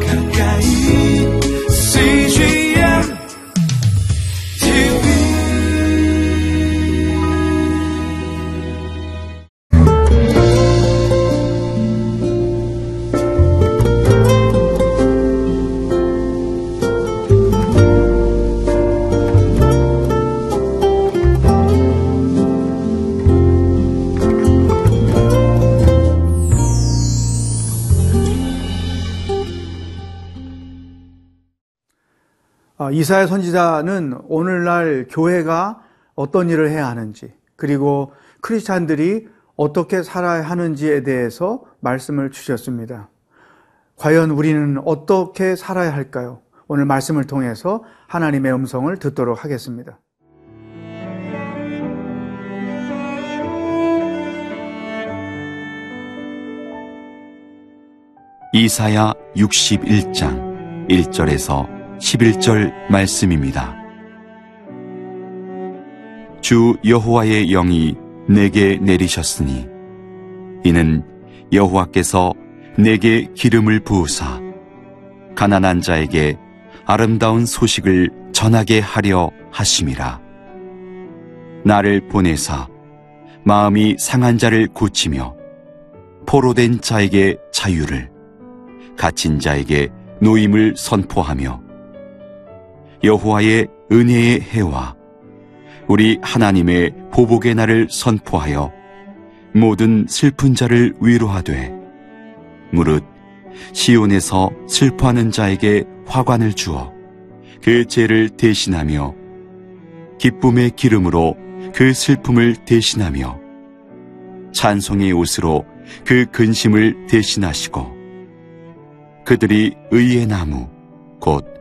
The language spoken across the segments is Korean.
가까 이사야 선지자는 오늘날 교회가 어떤 일을 해야 하는지, 그리고 크리스찬들이 어떻게 살아야 하는지에 대해서 말씀을 주셨습니다. 과연 우리는 어떻게 살아야 할까요? 오늘 말씀을 통해서 하나님의 음성을 듣도록 하겠습니다. 이사야 61장 1절에서 11절 말씀입니다. 주 여호와의 영이 내게 내리셨으니 이는 여호와께서 내게 기름을 부으사 가난한 자에게 아름다운 소식을 전하게 하려 하심이라 나를 보내사 마음이 상한 자를 고치며 포로된 자에게 자유를 갇힌 자에게 노임을 선포하며 여호와의 은혜의 해와 우리 하나님의 보복의 날을 선포하여 모든 슬픈 자를 위로하되 무릇 시온에서 슬퍼하는 자에게 화관을 주어 그 죄를 대신하며 기쁨의 기름으로 그 슬픔을 대신하며 찬송의 옷으로 그 근심을 대신하시고 그들이 의의 나무 곧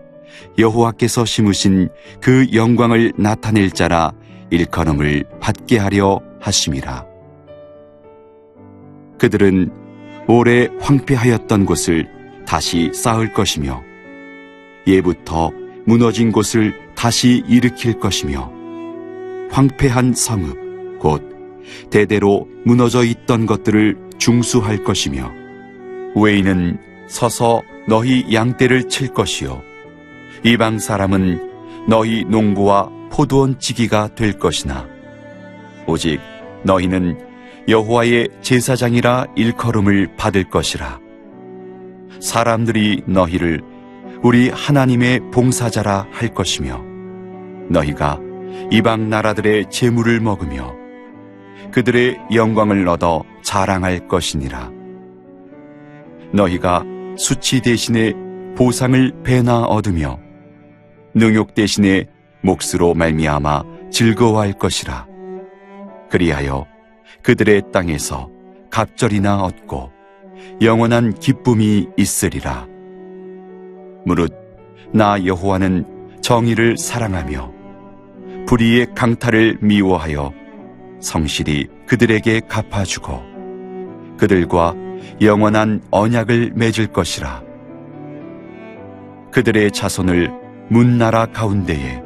여호와께서 심으신 그 영광을 나타낼 자라 일컬음을 받게 하려 하심이라. 그들은 오래 황폐하였던 곳을 다시 쌓을 것이며 예부터 무너진 곳을 다시 일으킬 것이며 황폐한 성읍 곧 대대로 무너져 있던 것들을 중수할 것이며 외인은 서서 너희 양떼를 칠 것이요 이방 사람은 너희 농부와 포도원 지기가 될 것이나 오직 너희는 여호와의 제사장이라 일컬음을 받을 것이라. 사람들이 너희를 우리 하나님의 봉사자라 할 것이며 너희가 이방 나라들의 재물을 먹으며 그들의 영광을 얻어 자랑할 것이니라. 너희가 수치 대신에 보상을 배나 얻으며 능욕 대신에 몫으로 말미암아 즐거워할 것이라 그리하여 그들의 땅에서 갑절이나 얻고 영원한 기쁨이 있으리라 무릇 나 여호와는 정의를 사랑하며 불의의 강탈을 미워하여 성실히 그들에게 갚아주고 그들과 영원한 언약을 맺을 것이라. 그들의 자손을 문나라 가운데에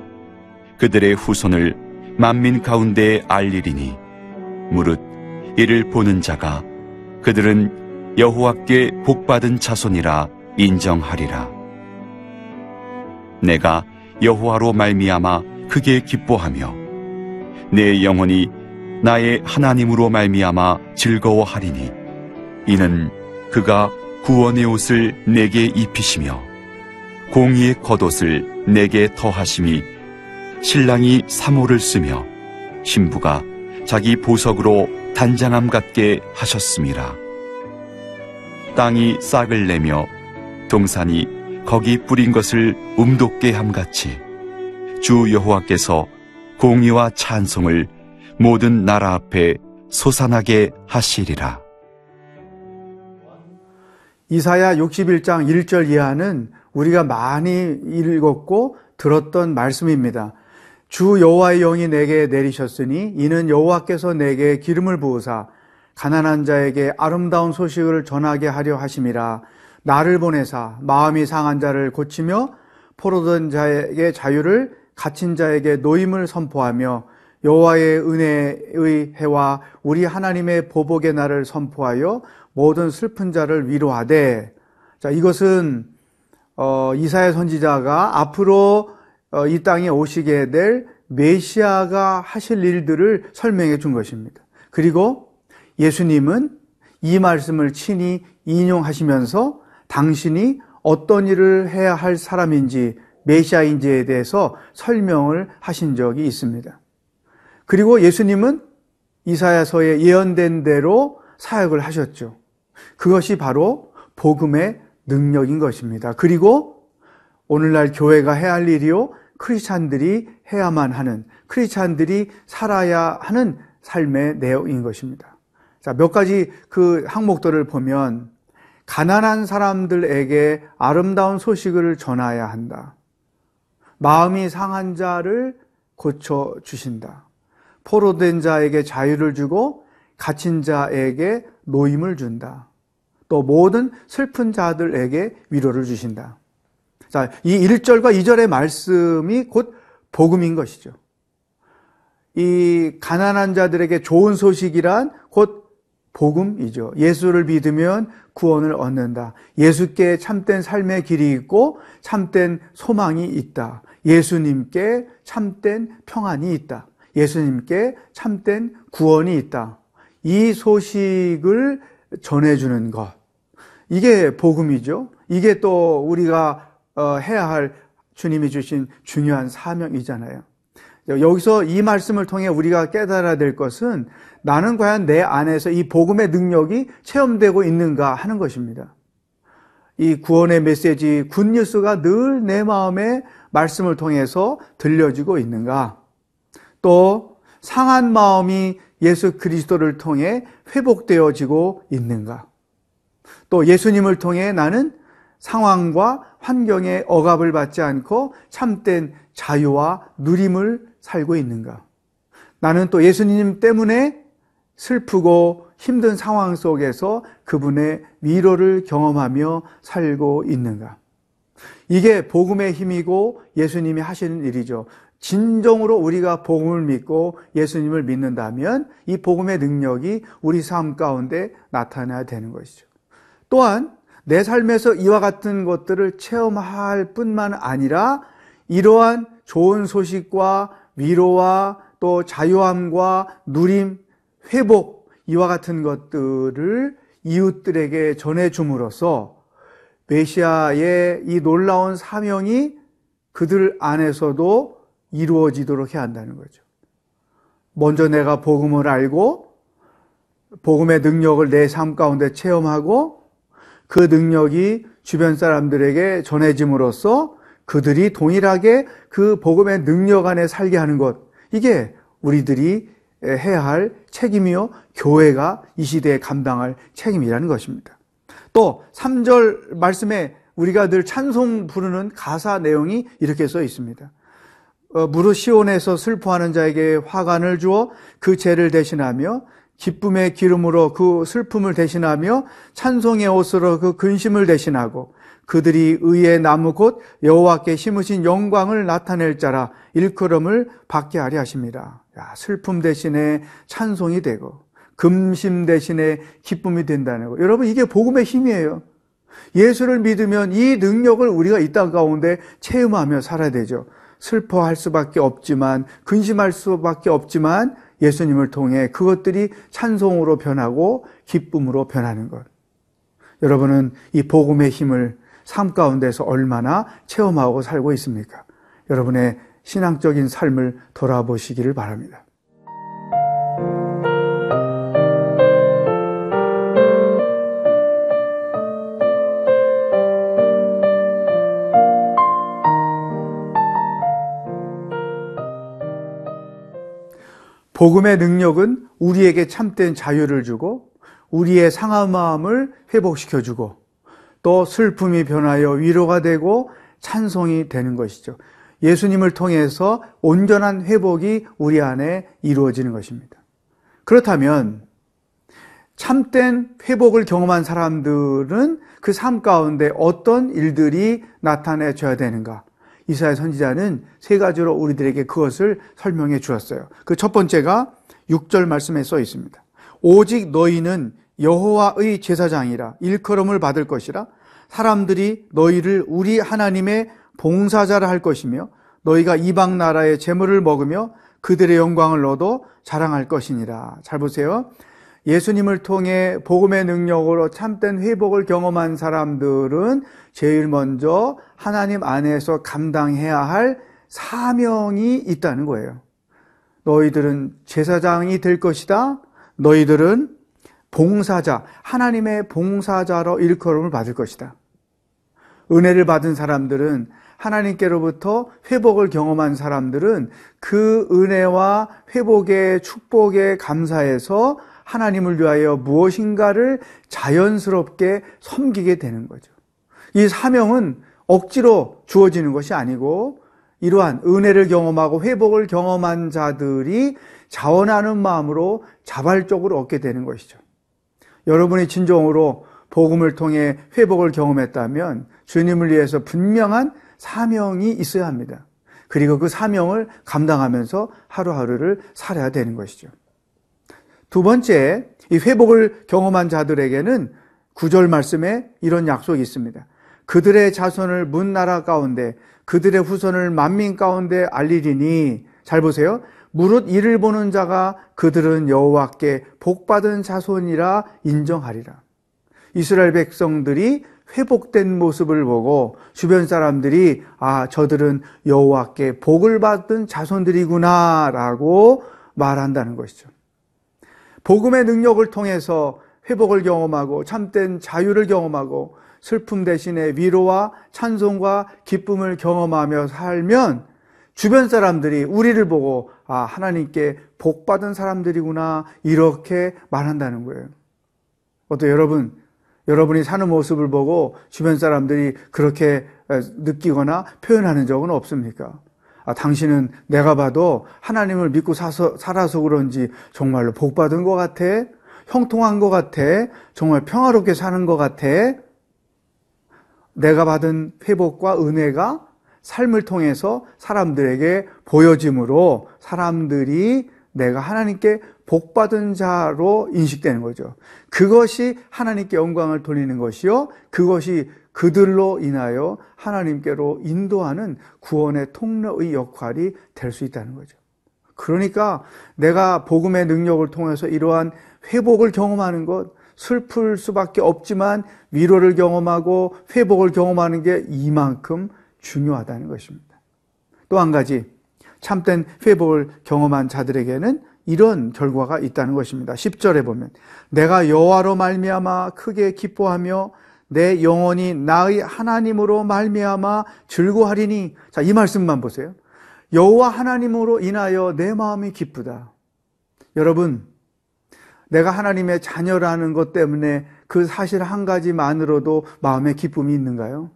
그들의 후손을 만민 가운데에 알리리니 무릇 이를 보는 자가 그들은 여호와께 복받은 자손이라 인정하리라. 내가 여호와로 말미암아 크게 기뻐하며 내 영혼이 나의 하나님으로 말미암아 즐거워하리니 이는 그가 구원의 옷을 내게 입히시며 공의의 겉옷을 내게 더하심이 신랑이 사모를 쓰며 신부가 자기 보석으로 단장함 같게 하셨음이라 땅이 싹을 내며 동산이 거기 뿌린 것을 움돋게 함같이 주 여호와께서 공의와 찬송을 모든 나라 앞에 솟아나게 하시리라. 이사야 61장 1절 이하는 우리가 많이 읽었고 들었던 말씀입니다. 주 여호와의 영이 내게 내리셨으니 이는 여호와께서 내게 기름을 부으사 가난한 자에게 아름다운 소식을 전하게 하려 하심이라 나를 보내사 마음이 상한 자를 고치며 포로된 자에게 자유를 갇힌 자에게 노임을 선포하며 여호와의 은혜의 해와 우리 하나님의 보복의 날을 선포하여 모든 슬픈 자를 위로하되 자 이것은 어, 이사야 선지자가 앞으로 어, 이 땅에 오시게 될 메시아가 하실 일들을 설명해 준 것입니다. 그리고 예수님은 이 말씀을 친히 인용하시면서 당신이 어떤 일을 해야 할 사람인지 메시아인지에 대해서 설명을 하신 적이 있습니다. 그리고 예수님은 이사야서에 예언된 대로 사역을 하셨죠. 그것이 바로 복음의 능력인 것입니다. 그리고 오늘날 교회가 해야 할 일이요. 크리스찬들이 해야만 하는, 크리스찬들이 살아야 하는 삶의 내용인 것입니다. 자, 몇 가지 그 항목들을 보면, 가난한 사람들에게 아름다운 소식을 전해야 한다. 마음이 상한 자를 고쳐 주신다. 포로된 자에게 자유를 주고 갇힌 자에게 노임을 준다. 또 모든 슬픈 자들에게 위로를 주신다. 자, 이 1절과 2절의 말씀이 곧 복음인 것이죠. 이 가난한 자들에게 좋은 소식이란 곧 복음이죠. 예수를 믿으면 구원을 얻는다. 예수께 참된 삶의 길이 있고 참된 소망이 있다. 예수님께 참된 평안이 있다. 예수님께 참된 구원이 있다. 이 소식을 전해주는 것. 이게 복음이죠. 이게 또 우리가 어, 해야 할 주님이 주신 중요한 사명이잖아요. 여기서 이 말씀을 통해 우리가 깨달아야 될 것은 나는 과연 내 안에서 이 복음의 능력이 체험되고 있는가 하는 것입니다. 이 구원의 메시지, 굿뉴스가 늘 내 마음에 말씀을 통해서 들려지고 있는가? 또 상한 마음이 예수 그리스도를 통해 회복되어지고 있는가? 또 예수님을 통해 나는 상황과 환경에 억압을 받지 않고 참된 자유와 누림을 살고 있는가? 나는 또 예수님 때문에 슬프고 힘든 상황 속에서 그분의 위로를 경험하며 살고 있는가? 이게 복음의 힘이고 예수님이 하시는 일이죠. 진정으로 우리가 복음을 믿고 예수님을 믿는다면 이 복음의 능력이 우리 삶 가운데 나타나야 되는 것이죠. 또한 내 삶에서 이와 같은 것들을 체험할 뿐만 아니라 이러한 좋은 소식과 위로와 또 자유함과 누림, 회복, 이와 같은 것들을 이웃들에게 전해줌으로써 메시아의 이 놀라운 사명이 그들 안에서도 이루어지도록 해야 한다는 거죠. 먼저 내가 복음을 알고 복음의 능력을 내 삶 가운데 체험하고 그 능력이 주변 사람들에게 전해짐으로써 그들이 동일하게 그 복음의 능력 안에 살게 하는 것. 이게 우리들이 해야 할 책임이요. 교회가 이 시대에 감당할 책임이라는 것입니다. 또 3절 말씀에 우리가 늘 찬송 부르는 가사 내용이 이렇게 써 있습니다. 어, 무릇 시온에서 슬퍼하는 자에게 화관을 주어 그 죄를 대신하며 기쁨의 기름으로 그 슬픔을 대신하며 찬송의 옷으로 그 근심을 대신하고 그들이 의의 나무 곧 여호와께 심으신 영광을 나타낼 자라 일컬음을 받게 하려 하십니다. 야, 슬픔 대신에 찬송이 되고 금심 대신에 기쁨이 된다는 거. 여러분 이게 복음의 힘이에요. 예수를 믿으면 이 능력을 우리가 이 땅 가운데 체험하며 살아야 되죠. 슬퍼할 수밖에 없지만 근심할 수밖에 없지만 예수님을 통해 그것들이 찬송으로 변하고 기쁨으로 변하는 것. 여러분은 이 복음의 힘을 삶 가운데서 얼마나 체험하고 살고 있습니까? 여러분의 신앙적인 삶을 돌아보시기를 바랍니다. 복음의 능력은 우리에게 참된 자유를 주고 우리의 상한 마음을 회복시켜 주고 또 슬픔이 변하여 위로가 되고 찬송이 되는 것이죠. 예수님을 통해서 온전한 회복이 우리 안에 이루어지는 것입니다. 그렇다면 참된 회복을 경험한 사람들은 그 삶 가운데 어떤 일들이 나타내줘야 되는가? 이사야 선지자는 세 가지로 우리들에게 그것을 설명해 주었어요. 그 첫 번째가 6절 말씀에 써 있습니다. 오직 너희는 여호와의 제사장이라 일컬음을 받을 것이라 사람들이 너희를 우리 하나님의 봉사자라 할 것이며 너희가 이방 나라의 재물을 먹으며 그들의 영광을 얻어 자랑할 것이니라. 잘 보세요. 예수님을 통해 복음의 능력으로 참된 회복을 경험한 사람들은 제일 먼저 하나님 안에서 감당해야 할 사명이 있다는 거예요. 너희들은 제사장이 될 것이다. 너희들은 봉사자, 하나님의 봉사자로 일컬음을 받을 것이다. 은혜를 받은 사람들은 하나님께로부터 회복을 경험한 사람들은 그 은혜와 회복의 축복에 감사해서 하나님을 위하여 무엇인가를 자연스럽게 섬기게 되는 거죠. 이 사명은 억지로 주어지는 것이 아니고 이러한 은혜를 경험하고 회복을 경험한 자들이 자원하는 마음으로 자발적으로 얻게 되는 것이죠. 여러분이 진정으로 복음을 통해 회복을 경험했다면 주님을 위해서 분명한 사명이 있어야 합니다. 그리고 그 사명을 감당하면서 하루하루를 살아야 되는 것이죠. 두 번째, 이 회복을 경험한 자들에게는 구절 말씀에 이런 약속이 있습니다. 그들의 자손을 문 나라 가운데 그들의 후손을 만민 가운데 알리리니 잘 보세요. 무릇 이를 보는 자가 그들은 여호와께 복받은 자손이라 인정하리라. 이스라엘 백성들이 회복된 모습을 보고 주변 사람들이 아 저들은 여호와께 복을 받은 자손들이구나라고 말한다는 것이죠. 복음의 능력을 통해서 회복을 경험하고 참된 자유를 경험하고 슬픔 대신에 위로와 찬송과 기쁨을 경험하며 살면 주변 사람들이 우리를 보고 아 하나님께 복 받은 사람들이구나 이렇게 말한다는 거예요. 어때 여러분 여러분이 사는 모습을 보고 주변 사람들이 그렇게 느끼거나 표현하는 적은 없습니까? 아, 당신은 내가 봐도 하나님을 믿고 사서, 살아서 그런지 정말로 복 받은 것 같아. 형통한 것 같아. 정말 평화롭게 사는 것 같아. 내가 받은 회복과 은혜가 삶을 통해서 사람들에게 보여짐으로 사람들이 내가 하나님께 복받은 자로 인식되는 거죠. 그것이 하나님께 영광을 돌리는 것이요. 그것이 그들로 인하여 하나님께로 인도하는 구원의 통로의 역할이 될 수 있다는 거죠. 그러니까 내가 복음의 능력을 통해서 이러한 회복을 경험하는 것, 슬플 수밖에 없지만 위로를 경험하고 회복을 경험하는 게 이만큼 중요하다는 것입니다. 또 한 가지, 참된 회복을 경험한 자들에게는 이런 결과가 있다는 것입니다. 10절에 보면 내가 여호와로 말미암아 크게 기뻐하며 내 영혼이 나의 하나님으로 말미암아 즐거하리니 자, 이 말씀만 보세요. 여호와 하나님으로 인하여 내 마음이 기쁘다. 여러분, 내가 하나님의 자녀라는 것 때문에 그 사실 한 가지만으로도 마음에 기쁨이 있는가요?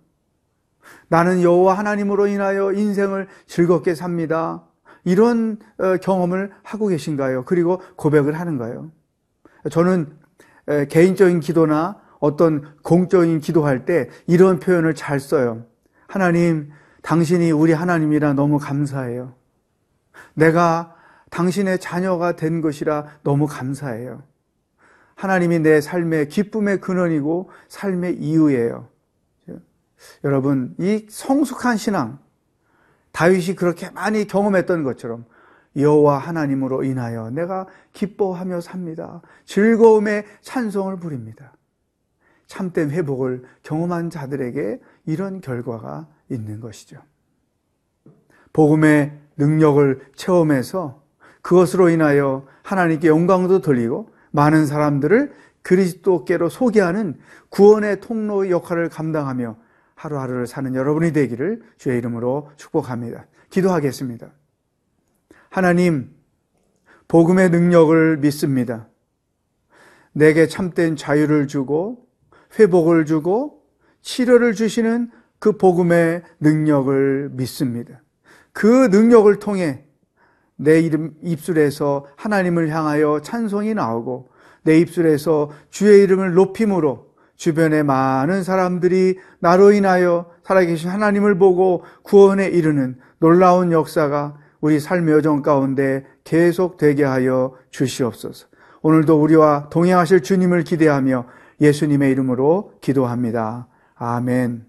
나는 여호와 하나님으로 인하여 인생을 즐겁게 삽니다. 이런 어, 경험을 하고 계신가요? 그리고 고백을 하는가요? 저는 개인적인 기도나 어떤 공적인 기도할 때 이런 표현을 잘 써요. 하나님, 당신이 우리 하나님이라 너무 감사해요. 내가 당신의 자녀가 된 것이라 너무 감사해요. 하나님이 내 삶의 기쁨의 근원이고 삶의 이유예요. 여러분, 이 성숙한 신앙, 다윗이 그렇게 많이 경험했던 것처럼 여호와 하나님으로 인하여 내가 기뻐하며 삽니다. 즐거움의 찬송을 부립니다. 참된 회복을 경험한 자들에게 이런 결과가 있는 것이죠. 복음의 능력을 체험해서 그것으로 인하여 하나님께 영광도 돌리고 많은 사람들을 그리스도께로 소개하는 구원의 통로의 역할을 감당하며 하루하루를 사는 여러분이 되기를 주의 이름으로 축복합니다. 기도하겠습니다. 하나님, 복음의 능력을 믿습니다. 내게 참된 자유를 주고 회복을 주고 치료를 주시는 그 복음의 능력을 믿습니다. 그 능력을 통해 내 이름 입술에서 하나님을 향하여 찬송이 나오고 내 입술에서 주의 이름을 높임으로 주변의 많은 사람들이 나로 인하여 살아계신 하나님을 보고 구원에 이르는 놀라운 역사가 우리 삶의 여정 가운데 계속되게 하여 주시옵소서. 오늘도 우리와 동행하실 주님을 기대하며 예수님의 이름으로 기도합니다. 아멘.